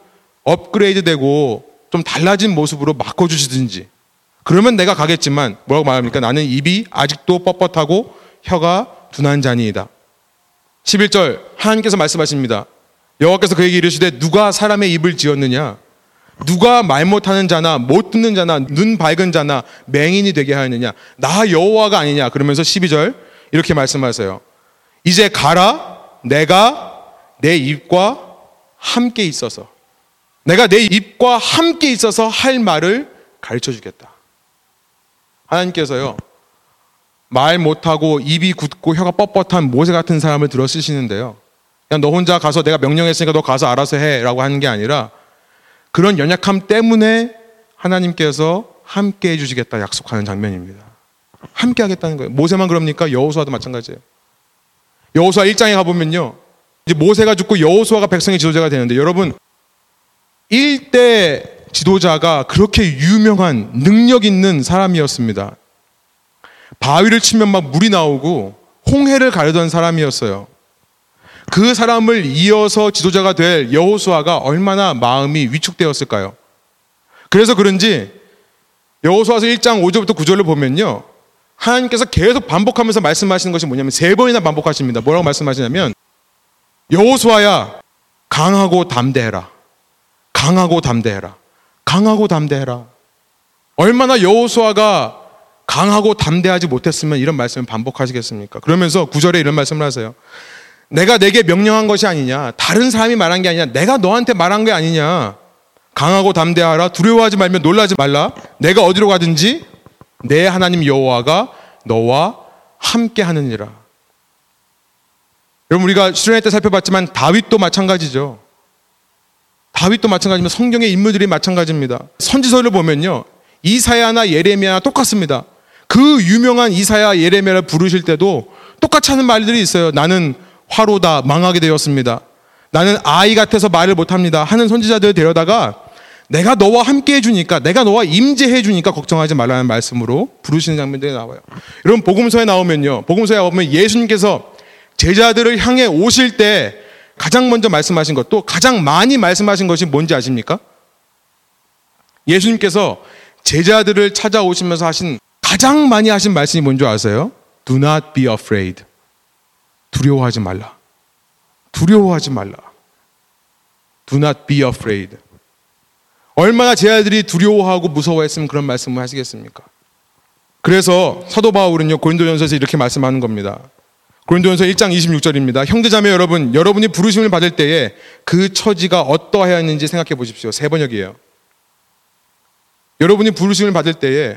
업그레이드 되고 좀 달라진 모습으로 바꿔주시든지 그러면 내가 가겠지만 뭐라고 말합니까? 나는 입이 아직도 뻣뻣하고 혀가 둔한 자니이다. 11절 하나님께서 말씀하십니다. 여호와께서 그에게 이르시되 누가 사람의 입을 지었느냐? 누가 말 못하는 자나 못 듣는 자나 눈 밝은 자나 맹인이 되게 하느냐 나 여호와가 아니냐 그러면서 12절 이렇게 말씀하세요 이제 가라 내가 내 입과 함께 있어서 내가 내 입과 함께 있어서 할 말을 가르쳐 주겠다 하나님께서요 말 못하고 입이 굳고 혀가 뻣뻣한 모세 같은 사람을 들어 쓰시는데요 그냥 너 혼자 가서 내가 명령했으니까 너 가서 알아서 해라고 하는 게 아니라 그런 연약함 때문에 하나님께서 함께 해주시겠다 약속하는 장면입니다. 함께 하겠다는 거예요. 모세만 그럽니까? 여호수아도 마찬가지예요. 여호수아 1장에 가보면요. 이제 모세가 죽고 여호수아가 백성의 지도자가 되는데 여러분 1대 지도자가 그렇게 유명한 능력 있는 사람이었습니다. 바위를 치면 막 물이 나오고 홍해를 가르던 사람이었어요. 그 사람을 이어서 지도자가 될 여호수아가 얼마나 마음이 위축되었을까요? 그래서 그런지 여호수아서 1장 5절부터 9절을 보면요. 하나님께서 계속 반복하면서 말씀하시는 것이 뭐냐면 세 번이나 반복하십니다. 뭐라고 말씀하시냐면 여호수아야 강하고 담대해라. 강하고 담대해라. 강하고 담대해라. 얼마나 여호수아가 강하고 담대하지 못했으면 이런 말씀을 반복하시겠습니까? 그러면서 9절에 이런 말씀을 하세요. 내가 내게 명령한 것이 아니냐. 다른 사람이 말한 게 아니냐. 내가 너한테 말한 게 아니냐. 강하고 담대하라. 두려워하지 말며 놀라지 말라. 내가 어디로 가든지 내 하나님 여호와가 너와 함께 하느니라. 여러분 우리가 수련회 때 살펴봤지만 다윗도 마찬가지죠. 다윗도 마찬가지면 성경의 인물들이 마찬가지입니다. 선지서를 보면요. 이사야나 예레미야나 똑같습니다. 그 유명한 이사야 예레미야를 부르실 때도 똑같이 하는 말들이 있어요. 나는 화로다 망하게 되었습니다. 나는 아이 같아서 말을 못합니다. 하는 선지자들을 데려다가 내가 너와 함께 해주니까 내가 너와 임재해 주니까 걱정하지 말라는 말씀으로 부르시는 장면들이 나와요. 여러분 복음서에 나오면요. 복음서에 나오면 예수님께서 제자들을 향해 오실 때 가장 먼저 말씀하신 것, 또 가장 많이 말씀하신 것이 뭔지 아십니까? 예수님께서 제자들을 찾아오시면서 하신 가장 많이 하신 말씀이 뭔지 아세요? Do not be afraid. 두려워하지 말라. 두려워하지 말라. Do not be afraid. 얼마나 제 아들이 두려워하고 무서워했으면 그런 말씀을 하시겠습니까? 그래서 사도 바울은요 고린도전서에서 이렇게 말씀하는 겁니다. 고린도전서 1장 26절입니다. 형제자매 여러분, 여러분이 부르심을 받을 때에 그 처지가 어떠하였는지 생각해 보십시오. 세 번역이에요. 여러분이 부르심을 받을 때에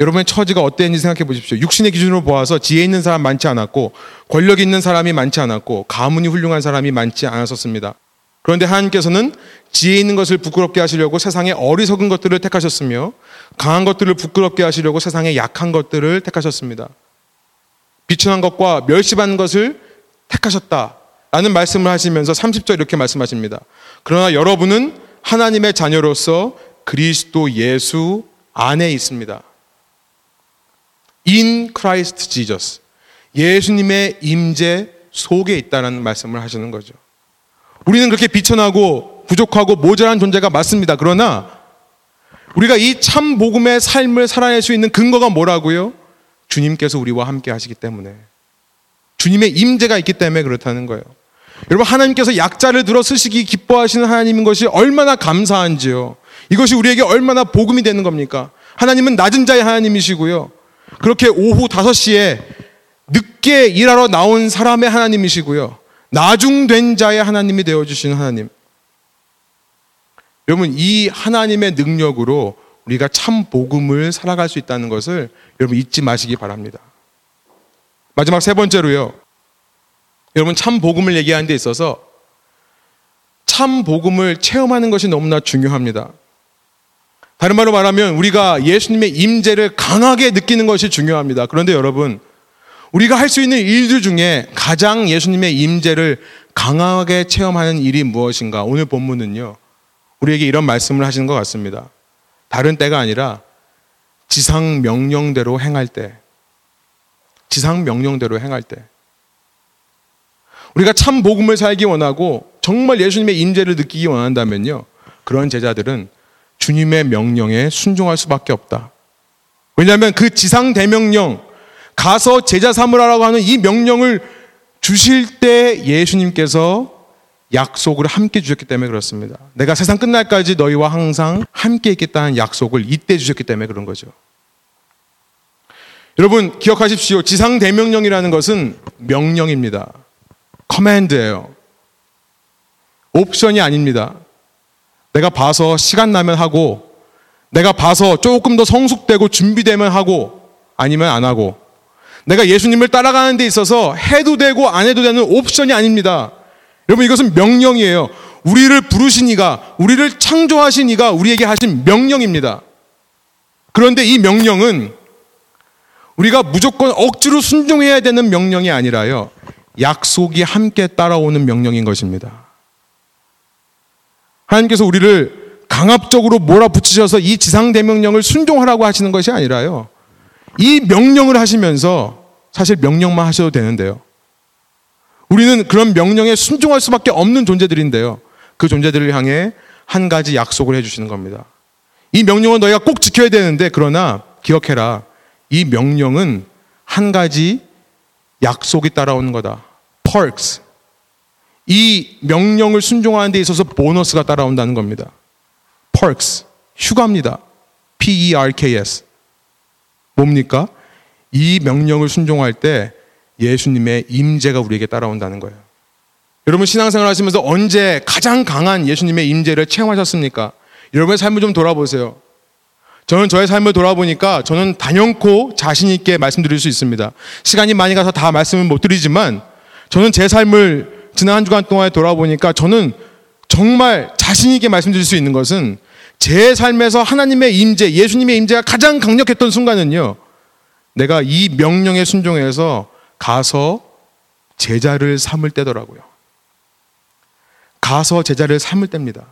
여러분의 처지가 어땠는지 생각해 보십시오. 육신의 기준으로 보아서 지혜 있는 사람 많지 않았고 권력 있는 사람이 많지 않았고 가문이 훌륭한 사람이 많지 않았었습니다. 그런데 하나님께서는 지혜 있는 것을 부끄럽게 하시려고 세상의 어리석은 것들을 택하셨으며 강한 것들을 부끄럽게 하시려고 세상의 약한 것들을 택하셨습니다. 비천한 것과 멸시받는 것을 택하셨다. 라는 말씀을 하시면서 30절 이렇게 말씀하십니다. 그러나 여러분은 하나님의 자녀로서 그리스도 예수 안에 있습니다. In Christ Jesus. 예수님의 임재 속에 있다는 말씀을 하시는 거죠. 우리는 그렇게 비천하고 부족하고 모자란 존재가 맞습니다. 그러나 우리가 이 참 복음의 삶을 살아낼 수 있는 근거가 뭐라고요? 주님께서 우리와 함께 하시기 때문에 주님의 임재가 있기 때문에 그렇다는 거예요. 여러분 하나님께서 약자를 들어 쓰시기 기뻐하시는 하나님인 것이 얼마나 감사한지요. 이것이 우리에게 얼마나 복음이 되는 겁니까? 하나님은 낮은 자의 하나님이시고요. 그렇게 오후 5시에 늦게 일하러 나온 사람의 하나님이시고요. 나중된 자의 하나님이 되어 주시는 하나님. 여러분 이 하나님의 능력으로 우리가 참 복음을 살아갈 수 있다는 것을 여러분 잊지 마시기 바랍니다. 마지막 세 번째로요. 여러분 참 복음을 얘기하는 데 있어서 참 복음을 체험하는 것이 너무나 중요합니다. 다른 말로 말하면 우리가 예수님의 임재를 강하게 느끼는 것이 중요합니다. 그런데 여러분 우리가 할 수 있는 일들 중에 가장 예수님의 임재를 강하게 체험하는 일이 무엇인가? 오늘 본문은요. 우리에게 이런 말씀을 하시는 것 같습니다. 다른 때가 아니라 지상 명령대로 행할 때. 지상 명령대로 행할 때. 우리가 참 복음을 살기 원하고 정말 예수님의 임재를 느끼기 원한다면요. 그런 제자들은 주님의 명령에 순종할 수밖에 없다. 왜냐하면 그 지상 대명령 가서 제자 삼으라고 하는 이 명령을 주실 때 예수님께서 약속을 함께 주셨기 때문에 그렇습니다. 내가 세상 끝날까지 너희와 항상 함께 있겠다는 약속을 이때 주셨기 때문에 그런 거죠. 여러분 기억하십시오. 지상 대명령이라는 것은 명령입니다. 커맨드예요. 옵션이 아닙니다. 내가 봐서 시간 나면 하고 내가 봐서 조금 더 성숙되고 준비되면 하고 아니면 안 하고 내가 예수님을 따라가는 데 있어서 해도 되고 안 해도 되는 옵션이 아닙니다. 여러분 이것은 명령이에요. 우리를 부르신 이가, 우리를 창조하신 이가 우리에게 하신 명령입니다. 그런데 이 명령은 우리가 무조건 억지로 순종해야 되는 명령이 아니라요. 약속이 함께 따라오는 명령인 것입니다. 하나님께서 우리를 강압적으로 몰아붙이셔서 이 지상 대명령을 순종하라고 하시는 것이 아니라요. 이 명령을 하시면서 사실 명령만 하셔도 되는데요. 우리는 그런 명령에 순종할 수밖에 없는 존재들인데요. 그 존재들을 향해 한 가지 약속을 해주시는 겁니다. 이 명령은 너희가 꼭 지켜야 되는데, 그러나 기억해라. 이 명령은 한 가지 약속이 따라오는 거다. perks. 이 명령을 순종하는 데 있어서 보너스가 따라온다는 겁니다. perks. 휴가입니다. P-E-R-K-S. 뭡니까? 이 명령을 순종할 때 예수님의 임재가 우리에게 따라온다는 거예요. 여러분 신앙생활 하시면서 언제 가장 강한 예수님의 임재를 체험하셨습니까? 여러분의 삶을 좀 돌아보세요. 저는 저의 삶을 돌아보니까 저는 단연코 자신 있게 말씀드릴 수 있습니다. 시간이 많이 가서 다 말씀을 못 드리지만 저는 제 삶을 지난 한 주간 동안에 돌아보니까 저는 정말 자신 있게 말씀드릴 수 있는 것은 제 삶에서 하나님의 임재, 예수님의 임재가 가장 강력했던 순간은요. 내가 이 명령에 순종해서 가서 제자를 삼을 때더라고요. 가서 제자를 삼을 때입니다.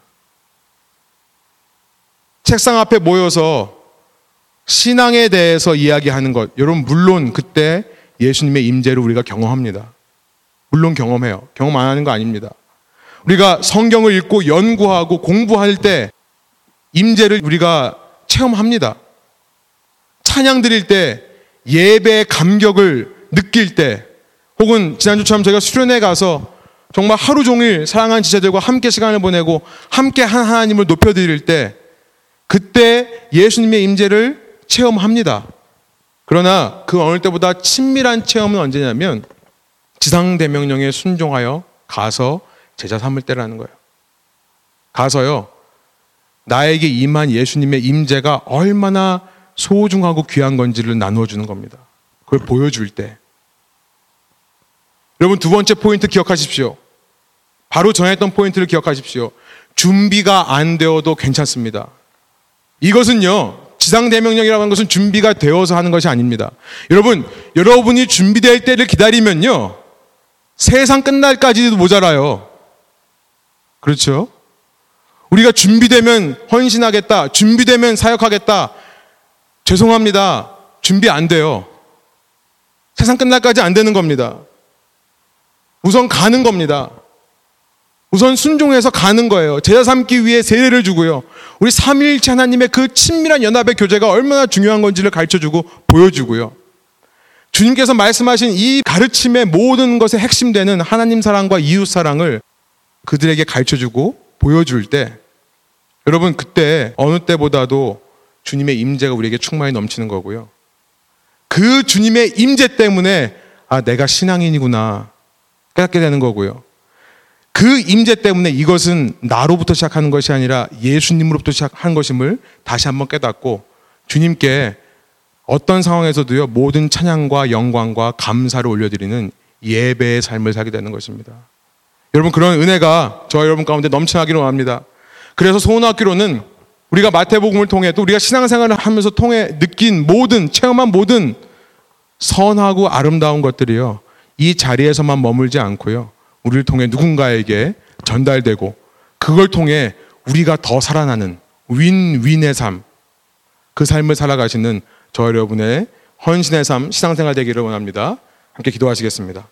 책상 앞에 모여서 신앙에 대해서 이야기하는 것, 여러분 물론 그때 예수님의 임재를 우리가 경험합니다. 물론 경험해요. 경험 안 하는 거 아닙니다. 우리가 성경을 읽고 연구하고 공부할 때 임재를 우리가 체험합니다. 찬양 드릴 때 예배의 감격을 느낄 때 혹은 지난주처럼 제가 수련회 가서 정말 하루 종일 사랑하는 지체들과 함께 시간을 보내고 함께 한 하나님을 높여드릴 때 그때 예수님의 임재를 체험합니다. 그러나 그 어느 때보다 친밀한 체험은 언제냐면 지상대명령에 순종하여 가서 제자 삼을 때라는 거예요. 가서요. 나에게 임한 예수님의 임재가 얼마나 소중하고 귀한 건지를 나누어 주는 겁니다. 그걸 보여줄 때. 여러분 두 번째 포인트 기억하십시오. 바로 전했던 포인트를 기억하십시오. 준비가 안 되어도 괜찮습니다. 이것은요, 지상대명령이라고 하는 것은 준비가 되어서 하는 것이 아닙니다. 여러분, 여러분이 준비될 때를 기다리면요, 세상 끝날까지도 모자라요. 그렇죠? 우리가 준비되면 헌신하겠다, 준비되면 사역하겠다. 죄송합니다. 준비 안 돼요. 세상 끝날까지 안 되는 겁니다. 우선 가는 겁니다. 우선 순종해서 가는 거예요. 제자 삼기 위해 세례를 주고요. 우리 삼위일체 하나님의 그 친밀한 연합의 교제가 얼마나 중요한 건지를 가르쳐 주고 보여주고요. 주님께서 말씀하신 이 가르침의 모든 것의 핵심되는 하나님 사랑과 이웃 사랑을 그들에게 가르쳐 주고 보여줄 때 여러분 그때 어느 때보다도 주님의 임재가 우리에게 충만히 넘치는 거고요. 그 주님의 임재 때문에 아 내가 신앙인이구나 깨닫게 되는 거고요. 그 임재 때문에 이것은 나로부터 시작하는 것이 아니라 예수님으로부터 시작한 것임을 다시 한번 깨닫고 주님께 어떤 상황에서도요 모든 찬양과 영광과 감사를 올려드리는 예배의 삶을 살게 되는 것입니다. 여러분 그런 은혜가 저 여러분 가운데 넘쳐나기를 원합니다. 그래서 소원학교로는 우리가 마태복음을 통해 또 우리가 신앙생활을 하면서 통해 느낀 모든 체험한 모든 선하고 아름다운 것들이요 이 자리에서만 머물지 않고요 우리를 통해 누군가에게 전달되고 그걸 통해 우리가 더 살아나는 윈윈의 삶, 그 삶을 살아가시는 저 여러분의 헌신의 삶, 신앙생활 되기를 원합니다. 함께 기도하시겠습니다.